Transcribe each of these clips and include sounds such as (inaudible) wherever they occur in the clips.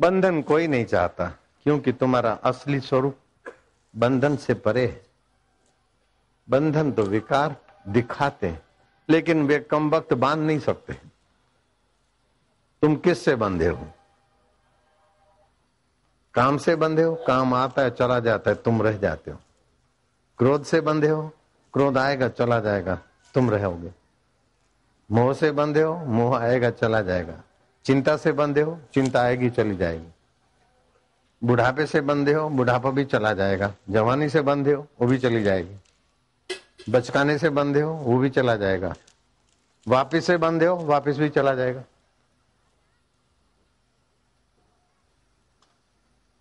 बंधन कोई नहीं चाहता, क्योंकि तुम्हारा असली स्वरूप बंधन से परे है। बंधन तो विकार दिखाते हैं, लेकिन वे कम वक्त बाँध नहीं सकते। तुम किससे बंधे हो? काम से बंधे हो? काम आता है, चला जाता है, तुम रह जाते हो। क्रोध से बंधे हो? क्रोध आएगा, चला जाएगा, तुम रहोगे। मोह से बंधे हो? मोह आएगा, चला जाएगा। चिंता से बंधे हो, चिंता आएगी, चली जाएगी। बुढ़ापे से बंधे हो, बुढ़ापा भी चला जाएगा। जवानी से बंधे हो, वो भी चली जाएगी। बचकाने से बंधे हो, वो भी चला जाएगा। वापिस से बंधे हो, वापिस भी चला जाएगा।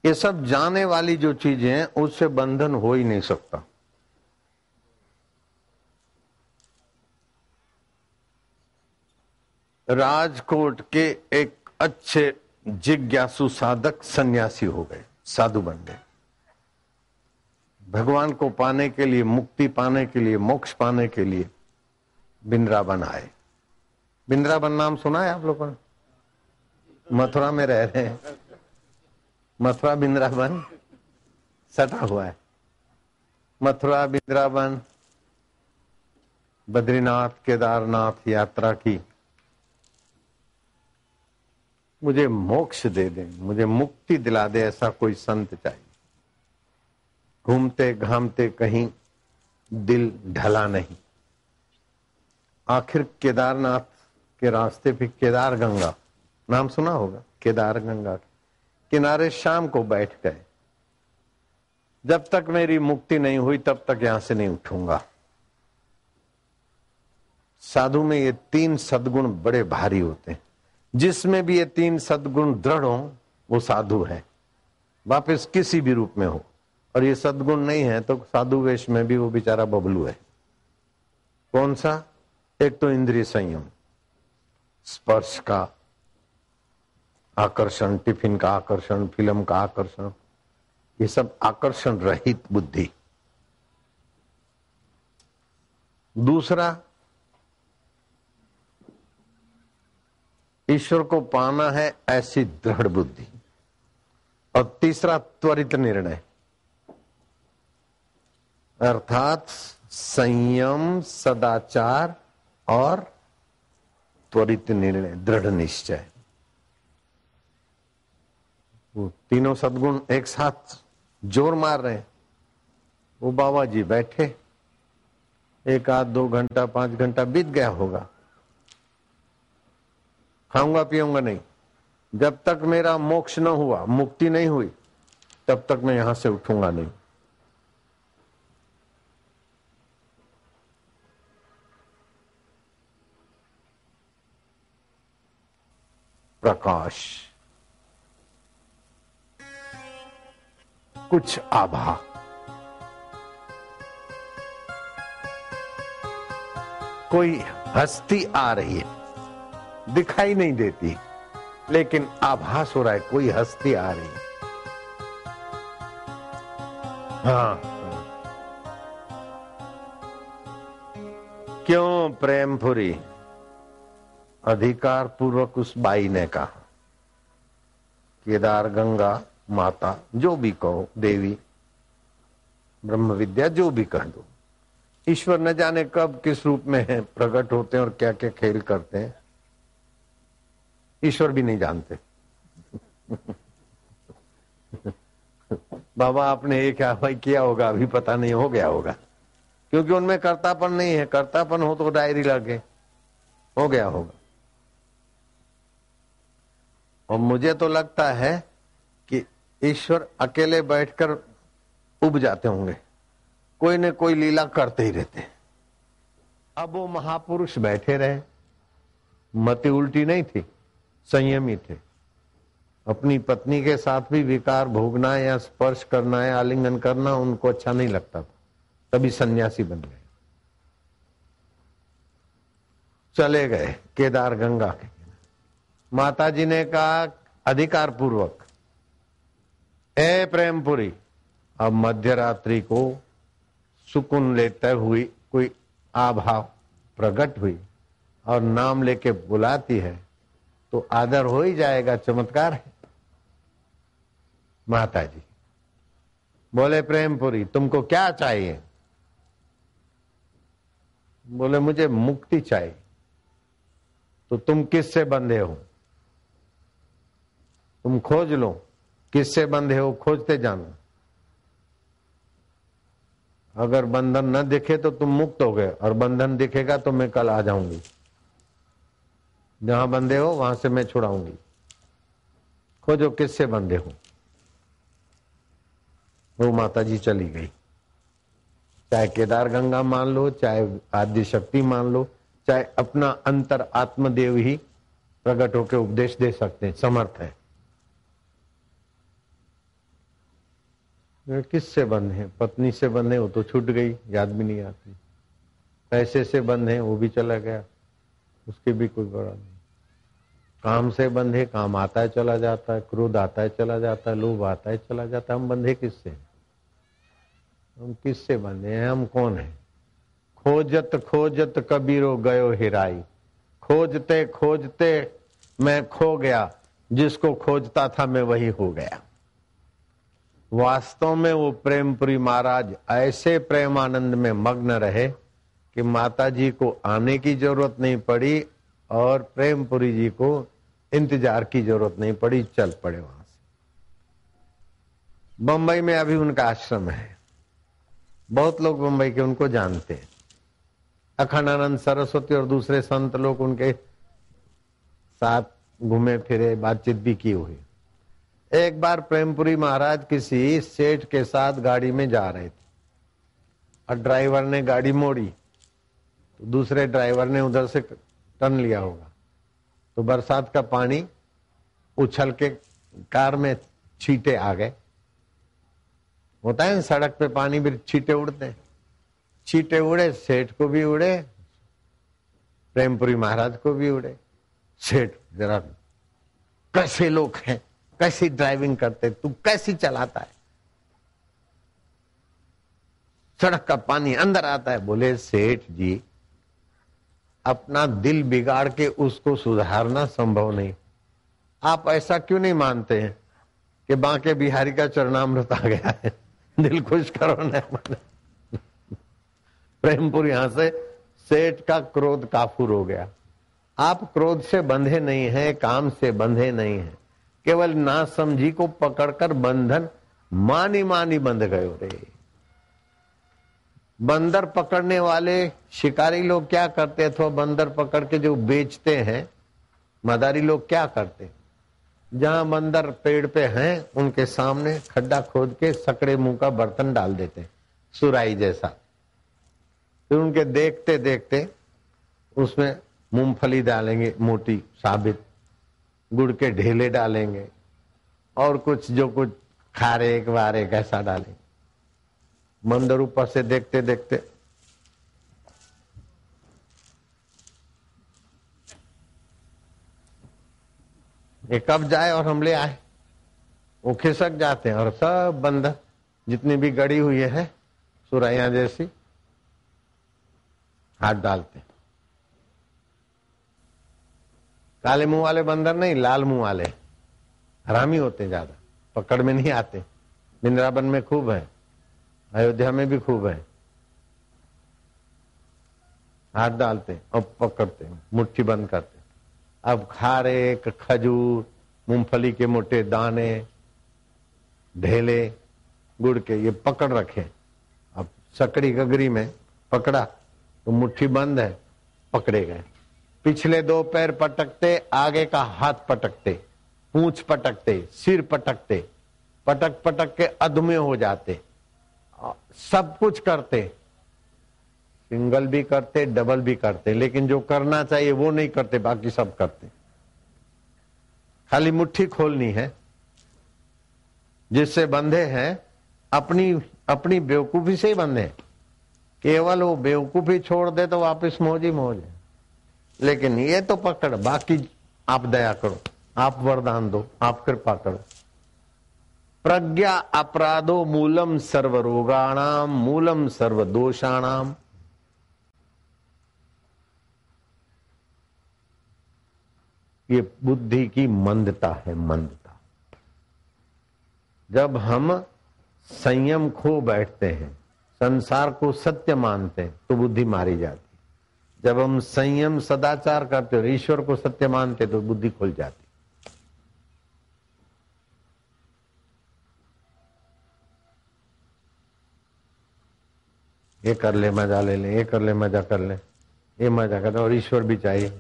ये सब जाने वाली जो चीज़ें हैं, उससे बंधन हो ही नहीं सकता। राजकोट के एक अच्छे जिज्ञासु साधक सन्यासी हो गए, साधु बन गए। भगवान को पाने के लिए, मुक्ति पाने के लिए, मोक्ष पाने के लिए बिंद्रावन आए। बिंद्रावन नाम सुना है आप लोगों ने? मथुरा में रह रहे हैं। मथुरा बिंद्रावन सटा हुआ है। मथुरा बिंद्रावन, बद्रीनाथ केदारनाथ यात्रा की मुझे मोक्ष दे दे, मुझे मुक्ति दिला दे, ऐसा कोई संत चाहिए। घूमते घामते कहीं दिल ढला नहीं। आखिर केदारनाथ के रास्ते पे केदार गंगा, नाम सुना होगा? केदार गंगा किनारे शाम को बैठ गए। जब तक मेरी मुक्ति नहीं हुई, तब तक यहाँ से नहीं उठूँगा। साधु में ये तीन सदगुण बड़े भारी होते हैं। जिसमें भी ये तीन सदगुण दृढ़ हो, वो साधु है। वापस किसी भी रूप में हो। और ये सदगुण नहीं है तो साधु वेश में भी वो बेचारा बबलू है। कौन सा? एक तो इंद्रिय संयम। स्पर्श का आकर्षण, टिफ़िन का आकर्षण, फ़िल्म का आकर्षण, ये सब आकर्षण रहित बुद्धि। दूसरा ईश्वर को पाना है ऐसी दृढ़ बुद्धि। और तीसरा त्वरित निर्णय। अर्थात संयम, सदाचार और त्वरित निर्णय, दृढ़ निश्चय। वो तीनों सदगुण एक साथ ज़ोर मार रहे हैं। वो बाबा जी बैठे। एक आध दो घंटा, पाँच घंटा बीत गया होगा। खाऊँगा, पीऊँगा नहीं। जब तक मेरा मोक्ष न हुआ, मुक्ति नहीं हुई, तब तक मैं यहाँ से उठूँगा नहीं। प्रकाश। कुछ आभा। कोई हस्ती आ रही है। दिखाई नहीं देती। लेकिन आभास हो रहा है, कोई हस्ती आ रही। हाँ क्यों प्रेमपुरी? अधिकार पूर्वक उस बाई ने कहा, केदार, गंगा, माता, जो भी कहो, देवी, ब्रह्म विद्या, जो भी कह दो। ईश्वर न जाने कब किस रूप में है, प्रकट होते हैं और क्या क्या खेल करते हैं। ईश्वर भी नहीं जानते। बाबा, आपने ये क्या भाई किया होगा? अभी पता नहीं हो गया होगा। क्योंकि उनमें कर्तापन नहीं है। कर्तापन हो तो डायरी लगे। हो गया होगा। और मुझे तो लगता है कि ईश्वर अकेले बैठकर उब जाते होंगे। कोई न कोई लीला करते ही रहते अब वो महापुरुष बैठे रहे। मति उल्टी नहीं थी। संयमी थे। अपनी पत्नी के साथ भी विकार भोगना या स्पर्श करना या आलिंगन करना उनको अच्छा नहीं लगता था। तभी सन्यासी बन गए। चले गए केदार गंगा के माता जी ने कहा, अधिकार पूर्वक, ए प्रेमपुरी, अब मध्य रात्रि को सुकून लेते हुई कोई आभाव प्रकट हुई और नाम लेके बुलाती है तो आदर हो ही जाएगा, चमत्कार है। माता जी बोले, प्रेमपुरी, तुमको क्या चाहिए? बोले, मुझे मुक्ति चाहिए। तो तुम किससे बंधे हो? तुम खोज लो, किससे बंधे हो, खोजते जानो। अगर बंधन न दिखे तो तुम मुक्त हो गए, और बंधन दिखेगा तो मैं कल आ जाऊँगी। जहाँ बंधे हो, वहाँ से मैं छुड़ाऊँगी। खोजो, किससे बंधे हो? वो माता जी चली गई। चाहे केदार गंगा मान लो, चाहे आदि शक्ति मान लो, चाहे अपना अंतर आत्मदेव ही प्रकट होकर उपदेश दे सकते हैं, समर्थ है। किससे है? पत्नी से बंधे वो तो छूट गई, याद भी नहीं आती। पैसे से है, वो भी चला गया। उसके भी कोई बड़ा नहीं। काम से बंधे, काम आता है, चला जाता है, क्रोध आता है, चला जाता है, लोभ आता है, चला जाता है। हम बंधे किससे हम किससे बंधे हैं? हम कौन है? खोजत खोजत कबीरो गयो हिराई। खोजते खोजते मैं खो गया। जिसको खोजता था मैं वही हो गया। वास्तव में वो प्रेमपुरी महाराज ऐसे प्रेमानंद में मग्न रहे कि माता जी को आने की ज़रूरत नहीं पड़ी और प्रेमपुरी जी को इंतज़ार की ज़रूरत नहीं पड़ी, चल पड़े वहाँ से। बंबई में अभी उनका आश्रम है। बहुत लोग बंबई के उनको जानते हैं। अखंडानंद सरस्वती और दूसरे संत लोग उनके साथ घूमे फिरे, बातचीत भी की हुई। एक बार प्रेमपुरी महाराज किसी सेठ के साथ गाड़ी में जा रहे थे। और ड्राइवर ने गाड़ी मोड़ी। तो दूसरे ड्राइवर ने उधर से टर्न लिया होगा। तो बरसात का पानी उछल के कार में छीटे आ गए। होता है सड़क पे पानी भी छीटे उड़ते छीटे उड़े, सेठ को भी उड़े, प्रेमपुरी महाराज को भी उड़े। सेठ, जरा कैसे लोग हैं? कैसी ड्राइविंग करते तू कैसी चलाता है? सड़क का पानी अंदर आता है। बोले, सेठ जी अपना दिल बिगाड़ के उसको सुधारना संभव नहीं। आप ऐसा क्यों नहीं मानते हैं कि बांके बिहारी का चरणामृत आ गया है? दिल खुश करो प्रेमपुर यहाँ से सेठ का क्रोध काफूर हो गया। आप क्रोध से बंधे नहीं हैं, काम से बंधे नहीं हैं। केवल ना समझी को पकड़कर बंधन मानी मानी बंध गए रे। बंदर पकड़ने वाले शिकारी लोग क्या करते अथवा बंदर पकड़ के जो बेचते हैं, मदारी लोग क्या करते जहाँ बंदर पेड़ पे हैं, उनके सामने खड्डा खोद के सकड़े मुँह का बर्तन डाल देते सुराई जैसा। फिर उनके देखते देखते उसमें मूंगफली डालेंगे, मोटी साबित। गुड़ के ढेले डालेंगे और कुछ जो कुछ खारे, एक बारे कैसा डालेंगे। मंदिर ऊपर से देखते देखते। ये कब जाए और हम ले आए। वो खिसक जाते हैं और सब बंद। जितनी भी गड़ी हुई है सुरैया जैसी, हाथ डालते काले मुँह वाले बंदर नहीं, लाल मुँह वाले। हरामी होते ज़्यादा। पकड़ में नहीं आते। बिंद्रावन में खूब है। अयोध्या में भी खूब है। हाथ डालते और पकड़ते मुट्ठी बंद करते अब खारे खजूर, मूंगफली के मोटे दाने, ढेले, गुड़ के ये पकड़ रखे अब सकड़ी गगरी में पकड़ा तो मुट्ठी बंद है, पकड़े गए। पिछले दो पैर पटकते, आगे का हाथ पटकते, पूंछ पटकते, सिर पटकते, पटक पटक के अधमे हो जाते। सब कुछ करते। सिंगल भी करते, डबल भी करते, लेकिन जो करना चाहिए वो नहीं करते, बाकी सब करते। खाली मुट्ठी खोलनी है, जिससे बंधे हैं, अपनी अपनी बेवकूफ़ी से ही बंधे केवल वो बेवकूफ़ी छोड़ दे तो वापस मौज ही मौज है। लेकिन ये तो पकड़, बाकी आप दया करो, आप वरदान दो, आप कृपा करो। प्रज्ञा अपराधो मूलम सर्व रोगाणाम मूलम सर्व दोषाणाम ये बुद्धि की मंदता है, मंदता। जब हम संयम खो बैठते हैं, संसार को सत्य मानते हैं तो बुद्धि मारी जाती जब हम संयम, सदाचार करते और ईश्वर को सत्य मानते तो बुद्धि खुल जाती ये कर ले, मज़ा ले ले, ये कर ले, मज़ा कर ले। ये मज़ा कर और ईश्वर भी चाहिए।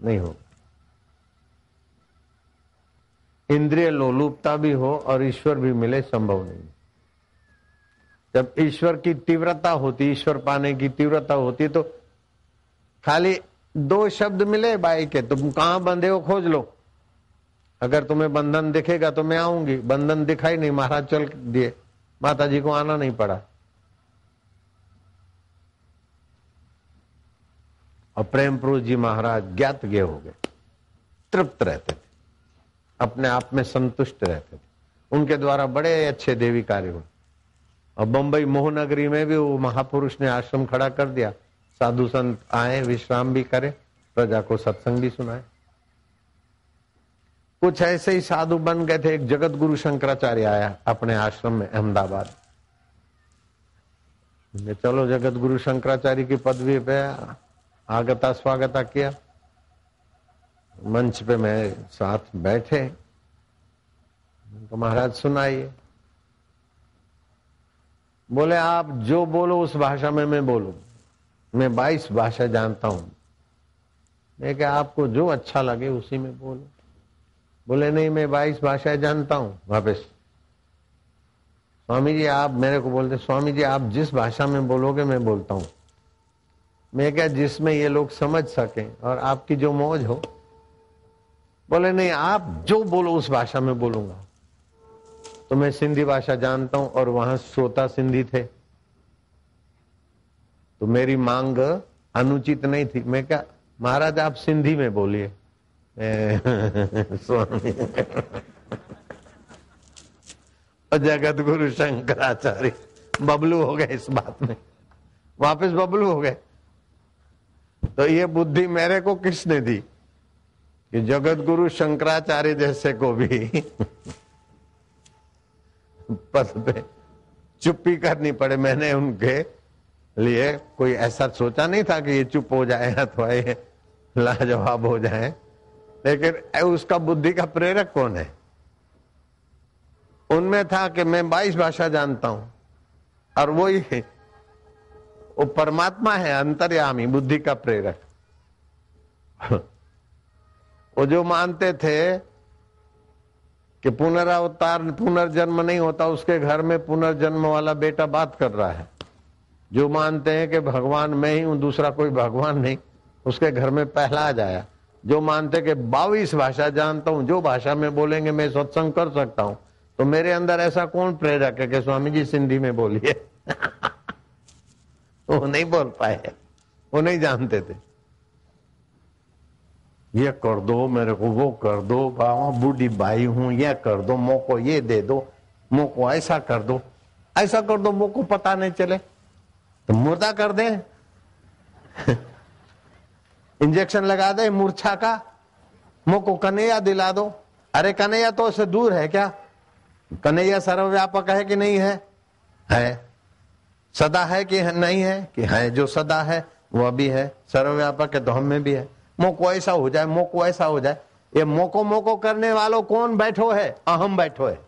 नहीं हो। इंद्रिय लोलुपता भी हो और ईश्वर भी मिले, संभव नहीं। जब ईश्वर की तीव्रता होती, ईश्वर पाने की तीव्रता होती तो खाली दो शब्द मिले बाई के, तुम कहाँ बंधे हो खोज लो। अगर तुम्हें बंधन दिखेगा तो मैं आऊँगी। बंधन दिखाई नहीं, महाराज चल दिए। माता जी को आना नहीं पड़ा। और प्रेम पुरुष जी महाराज ज्ञात गे हो गए। तृप्त रहते थे। अपने आप में संतुष्ट रहते थे। उनके द्वारा बड़े अच्छे देवी कार्य हुए। और बंबई मोहनगरी में भी वो महापुरुष ने आश्रम खड़ा कर दिया। साधु संत आए, विश्राम भी करे, प्रजा को सत्संग भी सुनाए। कुछ ऐसे ही साधु बन गए थे। एक जगत गुरु शंकराचार्य आया अपने आश्रम में, अहमदाबाद। चलो जगत गुरु शंकराचार्य की पदवी पे आगता स्वागता किया। मंच पे मैं साथ बैठे। तो महाराज सुनाइए। बोले, आप जो बोलो, उस भाषा में मैं बोलू। मैं बाईस भाषा जानता हूँ। क्या आपको जो अच्छा लगे, उसी में बोलो? बोले, नहीं, मैं बाईस भाषाएँ जानता हूँ, वापस। स्वामी जी, आप मेरे को बोलते, स्वामी जी, आप जिस भाषा में बोलोगे, मैं बोलता हूँ। मैं क्या जिसमें ये लोग समझ सके और आपकी जो मौज हो? बोले, नहीं, आप जो बोलो, उस भाषा में बोलूँगा। तो मैं सिंधी भाषा जानता हूँ और वहाँ श्रोता सिंधी थे। तो मेरी मांग अनुचित नहीं थी। मैं क्या, महाराज, आप सिंधी में बोलिए। (laughs) स्वामी। जगत गुरु शंकराचार्य बबलू हो गए इस बात में। वापस बबलू हो गए। तो ये बुद्धि मेरे को किसने दी? कि जगत गुरु शंकराचार्य जैसे को भी। पद पे चुप्पी करनी पड़े मैंने उनके लिए। कोई ऐसा सोचा नहीं था कि ये चुप हो जाए अथवा ये लाजवाब हो जाए। लेकिन उसका बुद्धि का प्रेरक कौन है? उनमें था कि मैं बाईस भाषा जानता हूँ, और वो ही वो परमात्मा है, अंतर्यामी, बुद्धि का प्रेरक। (laughs) वो जो मानते थे कि पुनरावतार, पुनर्जन्म नहीं होता, उसके घर में पुनर्जन्म वाला बेटा बात कर रहा है। जो मानते हैं कि भगवान, मैं ही हूँ, दूसरा कोई भगवान नहीं, उसके घर में पहला आ जाया। जो मानते कि बाईस भाषा जानता हूँ, जो भाषा में बोलेंगे, मैं सत्संग कर सकता हूँ। तो मेरे अंदर ऐसा कौन प्रेरक है कि स्वामी जी सिंधी में बोलिए? (laughs) वो नहीं बोल पाए। वो नहीं जानते थे। ये कर दो, मेरे को वो कर दो बाबा बूढ़ी भाई हूँ, ये कर दो, मोको ये दे दो, मोको ऐसा कर दो। ऐसा कर दो, मोको पता नहीं चले। तो मुर्दा कर दे। (laughs) इंजेक्शन लगा दे मूर्छा का। मोको कन्हैया दिला दो। अरे कन्हैया तो उससे दूर है क्या? कन्हैया सर्वव्यापक है कि नहीं है? है। सदा है कि नहीं है? कि है जो सदा है, वह भी है। सर्वव्यापक है तो हम में भी है। मोको ऐसा हो जाए, मोको ऐसा हो जाए। ये मोको मोको करने वालों कौन बैठो है? अहम बैठो है।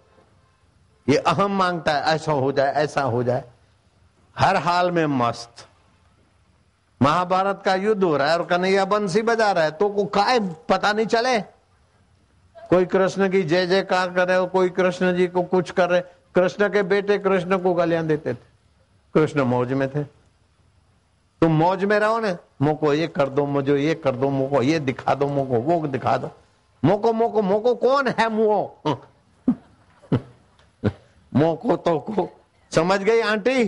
ये अहम माँगता है, ऐसा हो जाए, ऐसा हो जाए। हर हाल में मस्त। महाभारत का युद्ध हो रहा है और कन्हैया बंसी बजा रहा है तो को काय पता नहीं चले? कोई कृष्ण की जय जयकार कर कोई कृष्ण जी को कुछ कर। रहे कृष्ण के बेटे कृष्ण को गलियाँ देते थे। कृष्ण मौज में थे। तुम मौज में रहो ना, मोको ये कर दो, मुझे ये कर दो, मोको ये दिखा दो, मोको वो दिखा दो। मोको मोको मोको कौन है मुओ? (laughs) मोको तो को समझ गई आंटी?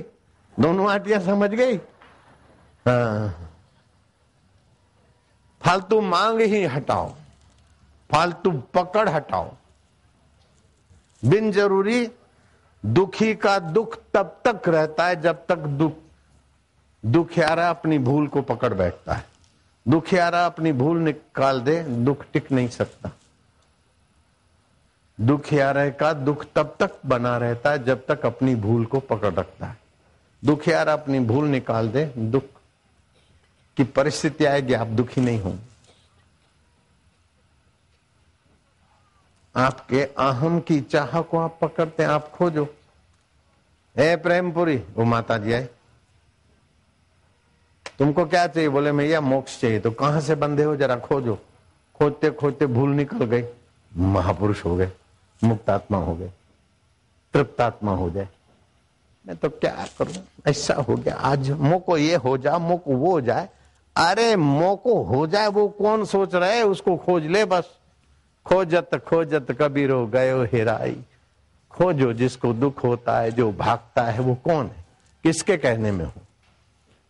दोनों आंटियाँ समझ गई? हाँ। फालतू मांग ही हटाओ, फालतू पकड़ हटाओ। बिन ज़रूरी दुखी का दुख तब तक रहता है जब तक दुख, दुखियारा अपनी भूल को पकड़ बैठता है। दुखियारा अपनी भूल निकाल दे, दुख टिक नहीं सकता। दुखियारे का दुख तब तक बना रहता है जब तक अपनी भूल को पकड़ रखता है। दुखियारा अपनी भूल निकाल दे, दुख की परिस्थिति आएगी, आप दुखी नहीं होंगे। आपके अहम की चाह को आप पकड़ते हैं, आप खोजो। ए, प्रेमपुरी, वो माता जी आए। तुमको क्या चाहिए? बोले, भैया, मोक्ष चाहिए। तो कहाँ से बंधे हो? जरा खोजो। खोजते खोजते भूल निकल गई महापुरुष हो गए, मुक्तात्मा हो गए, तृप्तात्मा हो जाए। मैं तो क्या करूँ? ऐसा हो गया। आज मोको ये हो जा, मोको वो हो जाए। अरे, मोको हो जाए, वो कौन सोच रहे उसको खोज ले बस। खोजत खोजत कबीरो गयो हेराई। खोजो जिसको दुख होता है, जो भागता है, वो कौन है? किसके कहने में हो?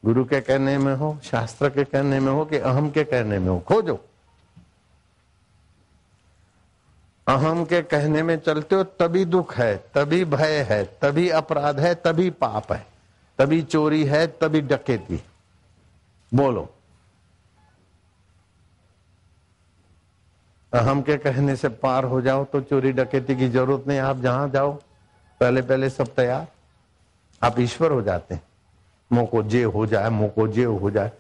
गुरु के कहने में हो? शास्त्र के कहने में हो कि अहम के कहने में हो? खोजो। अहम के कहने में चलते हो, तभी दुख है, तभी भय है, तभी अपराध है, तभी पाप है। तभी चोरी है, तभी डकेती बोलो। अहम के कहने से पार हो जाओ तो चोरी डकेती की ज़रूरत नहीं, आप जहाँ जाओ, पहले पहले सब तैयार। आप ईश्वर हो जाते हैं। मोको जे हो जाए मोको जे हो जाए।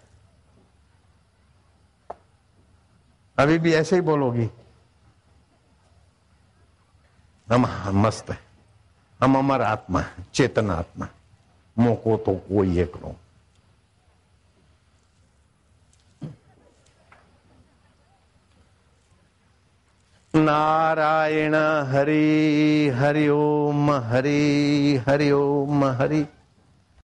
अभी भी ऐसे ही बोलोगी, हम मस्त है, हम अमर आत्मा है, चेतन आत्मा मोको तो कोई एक लो नारायण हरि हरि ओम हरि हरि ओम हरि।